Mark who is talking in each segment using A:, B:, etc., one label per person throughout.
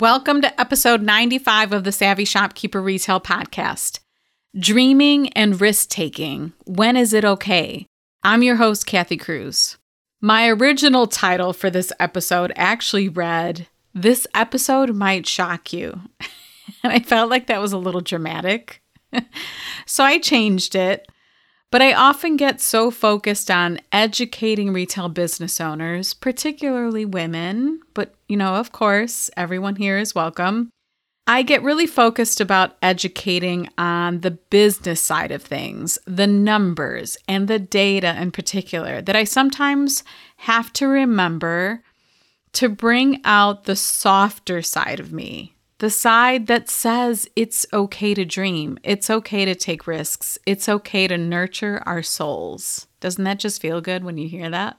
A: Welcome to episode 95 of the Savvy Shopkeeper Retail Podcast. Dreaming and risk taking. When is it okay? I'm your host, Kathy Cruz. My original title for this episode actually read, This episode might shock you. and I felt like that was a little dramatic. so I changed it. But I often get so focused on educating retail business owners, particularly women, but you know, of course, everyone here is welcome. I get really focused about educating on the business side of things, the numbers and the data in particular, that I sometimes have to remember to bring out the softer side of me, the side that says it's okay to dream, it's okay to take risks, it's okay to nurture our souls. Doesn't that just feel good when you hear that?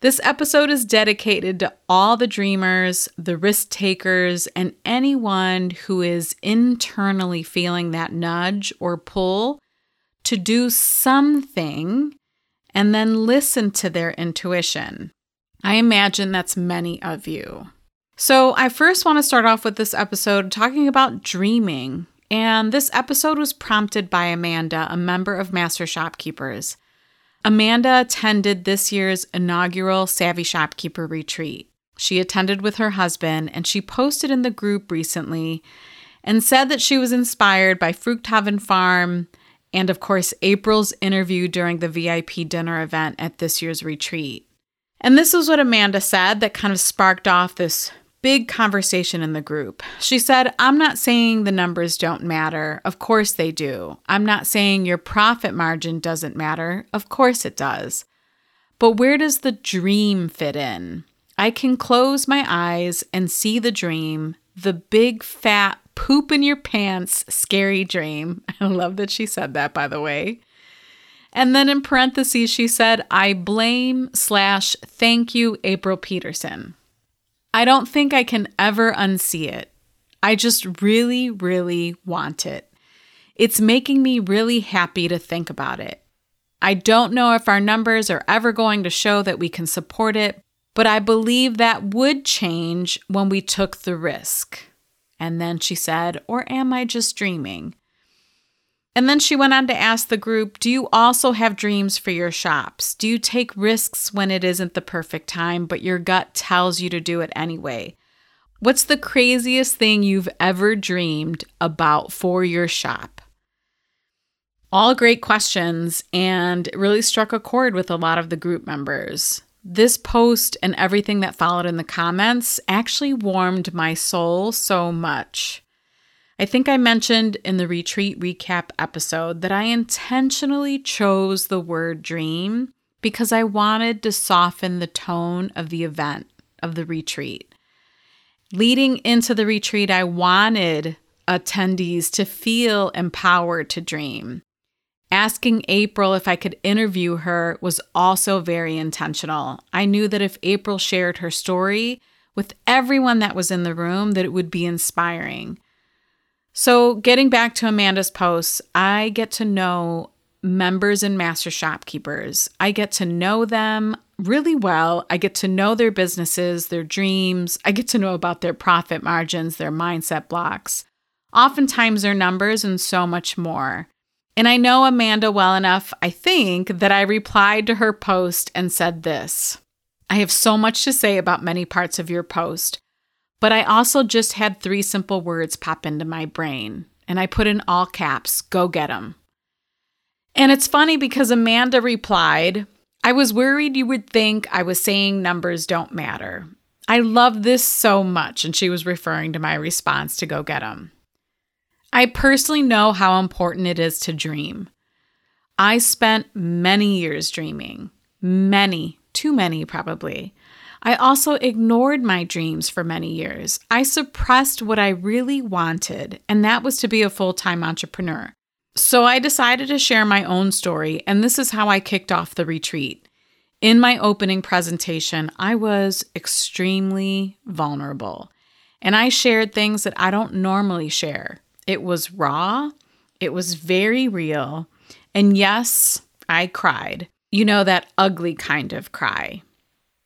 A: This episode is dedicated to all the dreamers, the risk takers, and anyone who is internally feeling that nudge or pull to do something and then listen to their intuition. I imagine that's many of you. So, I first want to start off with this episode talking about dreaming. And this episode was prompted by Amanda, a member of Master Shopkeepers. Amanda attended this year's inaugural Savvy Shopkeeper retreat. She attended with her husband and she posted in the group recently and said that she was inspired by Fruchthaven Farm and, of course, April's interview during the VIP dinner event at this year's retreat. And this is what Amanda said that kind of sparked off this big conversation in the group. She said, I'm not saying the numbers don't matter. Of course they do. I'm not saying your profit margin doesn't matter. Of course it does. But where does the dream fit in? I can close my eyes and see the dream, the big fat poop in your pants scary dream. I love that she said that, by the way. And then in parentheses, she said, I blame slash thank you, April Peterson. I don't think I can ever unsee it. I just really, really want it. It's making me really happy to think about it. I don't know if our numbers are ever going to show that we can support it, but I believe that would change when we took the risk. And then she said, Or am I just dreaming? And then she went on to ask the group Do you also have dreams for your shops? Do you take risks when it isn't the perfect time, but your gut tells you to do it anyway? What's the craziest thing you've ever dreamed about for your shop? All great questions, and really struck a chord with a lot of the group members. This post and everything that followed in the comments actually warmed my soul so much. I think I mentioned in the retreat recap episode that I intentionally chose the word dream because I wanted to soften the tone of the event of the retreat. Leading into the retreat, I wanted attendees to feel empowered to dream. Asking April if I could interview her was also very intentional. I knew that if April shared her story with everyone that was in the room that it would be inspiring. So, getting back to Amanda's posts, I get to know members and master shopkeepers. I get to know them really well. I get to know their businesses, their dreams. I get to know about their profit margins, their mindset blocks, oftentimes their numbers, and so much more. And I know Amanda well enough, I think, that I replied to her post and said this I have so much to say about many parts of your post. But I also just had three simple words pop into my brain, and I put in all caps go get them. And it's funny because Amanda replied, I was worried you would think I was saying numbers don't matter. I love this so much. And she was referring to my response to go get them. I personally know how important it is to dream. I spent many years dreaming, many, too many probably. I also ignored my dreams for many years. I suppressed what I really wanted, and that was to be a full time entrepreneur. So I decided to share my own story, and this is how I kicked off the retreat. In my opening presentation, I was extremely vulnerable, and I shared things that I don't normally share. It was raw, it was very real, and yes, I cried. You know, that ugly kind of cry.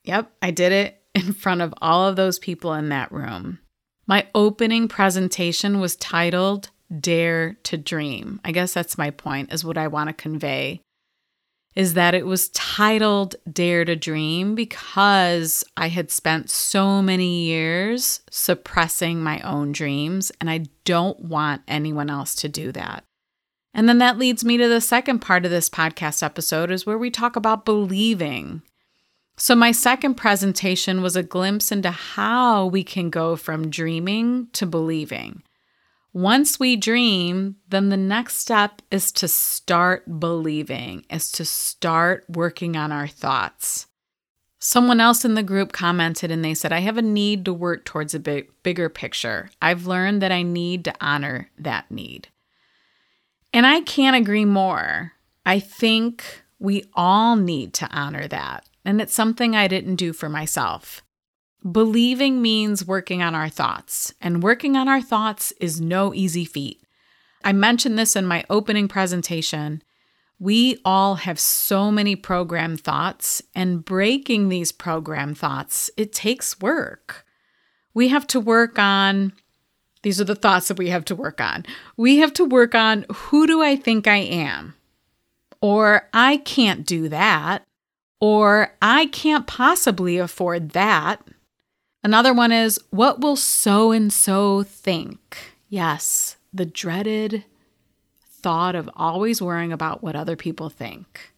A: Yep, I did it in front of all of those people in that room. My opening presentation was titled Dare to Dream. I guess that's my point, is what I want to convey. Is that it was titled Dare to Dream because I had spent so many years suppressing my own dreams, and I don't want anyone else to do that. And then that leads me to the second part of this podcast episode, is where we talk about believing. So, my second presentation was a glimpse into how we can go from dreaming to believing. Once we dream, then the next step is to start believing, is to start working on our thoughts. Someone else in the group commented and they said, I have a need to work towards a big, bigger picture. I've learned that I need to honor that need. And I can't agree more. I think we all need to honor that and it's something I didn't do for myself. Believing means working on our thoughts, and working on our thoughts is no easy feat. I mentioned this in my opening presentation. We all have so many program thoughts, and breaking these program thoughts, it takes work. We have to work on these are the thoughts that we have to work on. We have to work on who do I think I am? Or I can't do that. Or, I can't possibly afford that. Another one is, what will so and so think? Yes, the dreaded thought of always worrying about what other people think.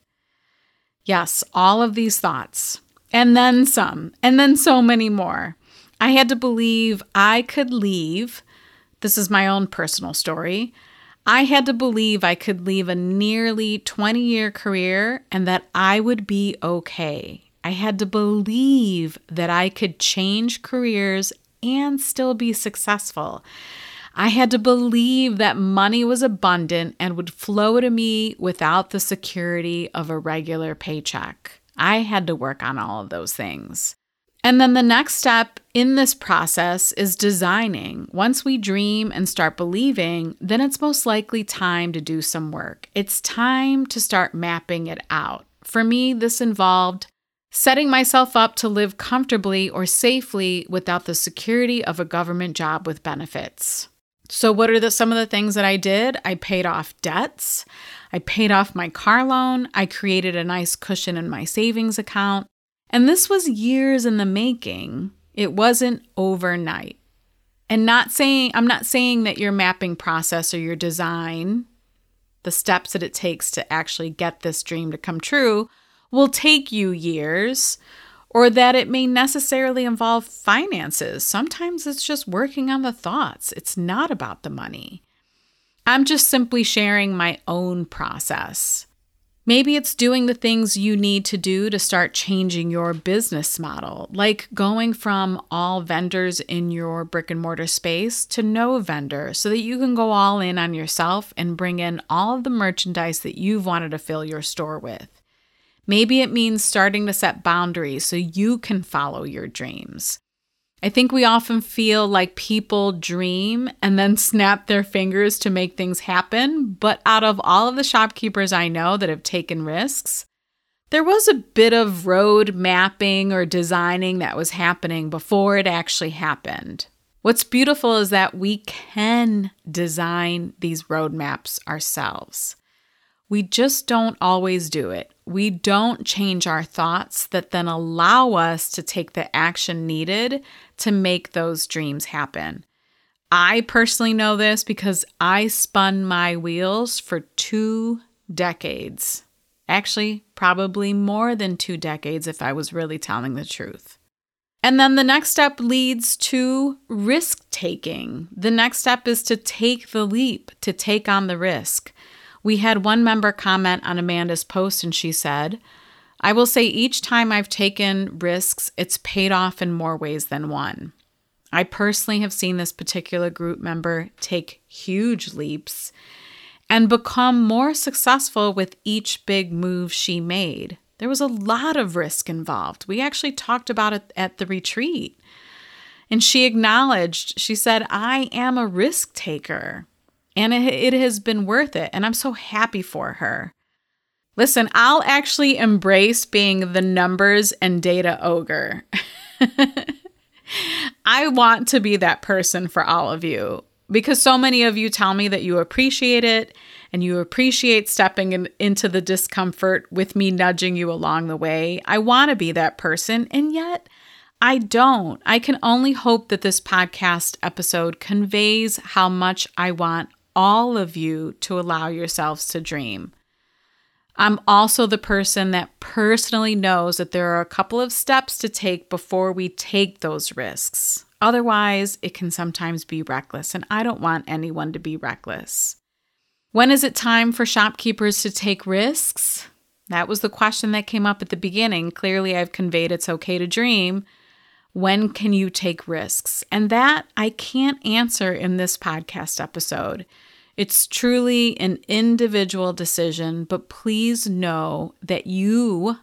A: Yes, all of these thoughts, and then some, and then so many more. I had to believe I could leave. This is my own personal story. I had to believe I could leave a nearly 20 year career and that I would be okay. I had to believe that I could change careers and still be successful. I had to believe that money was abundant and would flow to me without the security of a regular paycheck. I had to work on all of those things. And then the next step in this process is designing. Once we dream and start believing, then it's most likely time to do some work. It's time to start mapping it out. For me, this involved setting myself up to live comfortably or safely without the security of a government job with benefits. So, what are the, some of the things that I did? I paid off debts. I paid off my car loan. I created a nice cushion in my savings account. And this was years in the making. It wasn't overnight. And not saying I'm not saying that your mapping process or your design, the steps that it takes to actually get this dream to come true, will take you years or that it may necessarily involve finances. Sometimes it's just working on the thoughts. It's not about the money. I'm just simply sharing my own process. Maybe it's doing the things you need to do to start changing your business model, like going from all vendors in your brick and mortar space to no vendor so that you can go all in on yourself and bring in all of the merchandise that you've wanted to fill your store with. Maybe it means starting to set boundaries so you can follow your dreams. I think we often feel like people dream and then snap their fingers to make things happen. But out of all of the shopkeepers I know that have taken risks, there was a bit of road mapping or designing that was happening before it actually happened. What's beautiful is that we can design these roadmaps ourselves. We just don't always do it. We don't change our thoughts that then allow us to take the action needed to make those dreams happen. I personally know this because I spun my wheels for two decades. Actually, probably more than two decades if I was really telling the truth. And then the next step leads to risk taking. The next step is to take the leap, to take on the risk. We had one member comment on Amanda's post and she said, I will say each time I've taken risks, it's paid off in more ways than one. I personally have seen this particular group member take huge leaps and become more successful with each big move she made. There was a lot of risk involved. We actually talked about it at the retreat. And she acknowledged, she said, I am a risk taker and it, has been worth it. And I'm so happy for her. Listen, I'll actually embrace being the numbers and data ogre. I want to be that person for all of you because so many of you tell me that you appreciate it and you appreciate stepping in, into the discomfort with me nudging you along the way. I want to be that person, and yet I don't. I can only hope that this podcast episode conveys how much I want all of you to allow yourselves to dream. I'm also the person that personally knows that there are a couple of steps to take before we take those risks. Otherwise, it can sometimes be reckless, and I don't want anyone to be reckless. When is it time for shopkeepers to take risks? That was the question that came up at the beginning. Clearly, I've conveyed it's okay to dream. When can you take risks? And that I can't answer in this podcast episode. It's truly an individual decision, but please know that you,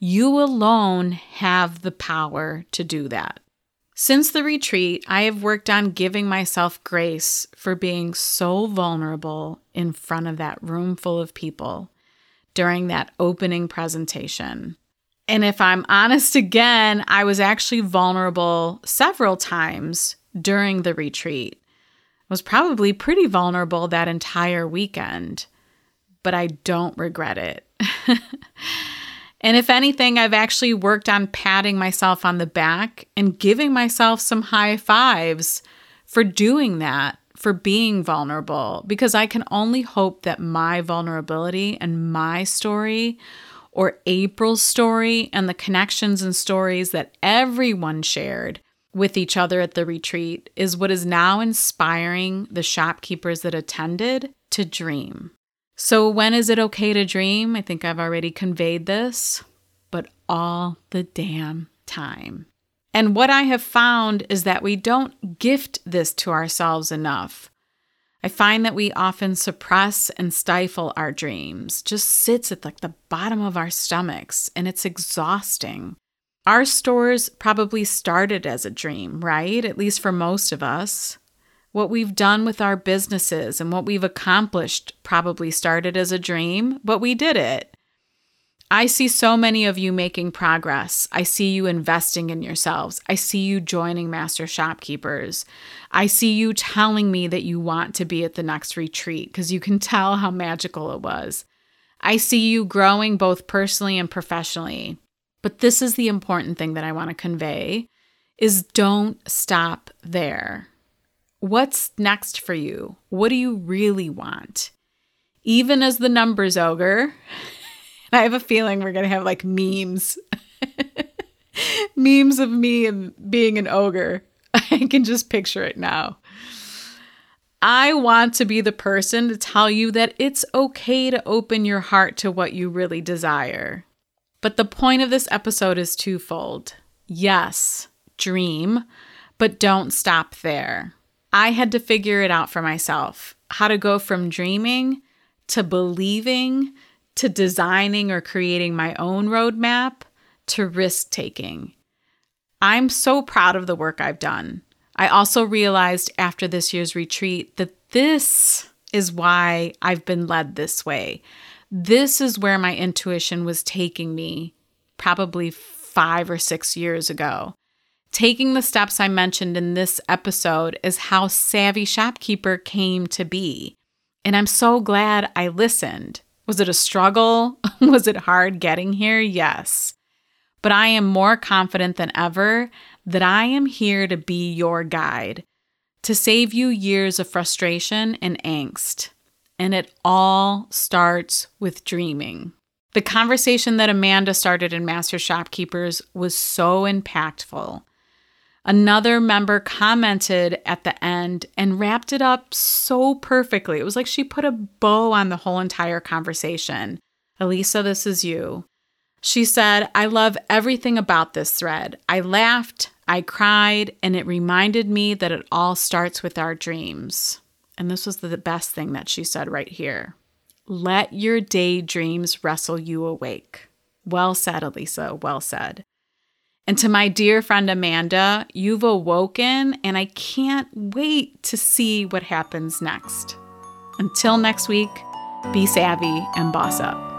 A: you alone have the power to do that. Since the retreat, I have worked on giving myself grace for being so vulnerable in front of that room full of people during that opening presentation. And if I'm honest again, I was actually vulnerable several times during the retreat was probably pretty vulnerable that entire weekend, but I don't regret it. and if anything, I've actually worked on patting myself on the back and giving myself some high fives for doing that, for being vulnerable, because I can only hope that my vulnerability and my story or April's story and the connections and stories that everyone shared with each other at the retreat is what is now inspiring the shopkeepers that attended to dream. So, when is it okay to dream? I think I've already conveyed this, but all the damn time. And what I have found is that we don't gift this to ourselves enough. I find that we often suppress and stifle our dreams, just sits at like the bottom of our stomachs, and it's exhausting. Our stores probably started as a dream, right? At least for most of us. What we've done with our businesses and what we've accomplished probably started as a dream, but we did it. I see so many of you making progress. I see you investing in yourselves. I see you joining Master Shopkeepers. I see you telling me that you want to be at the next retreat because you can tell how magical it was. I see you growing both personally and professionally. But this is the important thing that I want to convey is don't stop there. What's next for you? What do you really want? Even as the numbers ogre, I have a feeling we're going to have like memes. memes of me being an ogre. I can just picture it now. I want to be the person to tell you that it's okay to open your heart to what you really desire. But the point of this episode is twofold. Yes, dream, but don't stop there. I had to figure it out for myself how to go from dreaming to believing to designing or creating my own roadmap to risk taking. I'm so proud of the work I've done. I also realized after this year's retreat that this is why I've been led this way. This is where my intuition was taking me probably five or six years ago. Taking the steps I mentioned in this episode is how Savvy Shopkeeper came to be. And I'm so glad I listened. Was it a struggle? was it hard getting here? Yes. But I am more confident than ever that I am here to be your guide, to save you years of frustration and angst. And it all starts with dreaming. The conversation that Amanda started in Master Shopkeepers was so impactful. Another member commented at the end and wrapped it up so perfectly. It was like she put a bow on the whole entire conversation. Elisa, this is you. She said, I love everything about this thread. I laughed, I cried, and it reminded me that it all starts with our dreams. And this was the best thing that she said right here. Let your daydreams wrestle you awake. Well said, Elisa. Well said. And to my dear friend Amanda, you've awoken, and I can't wait to see what happens next. Until next week, be savvy and boss up.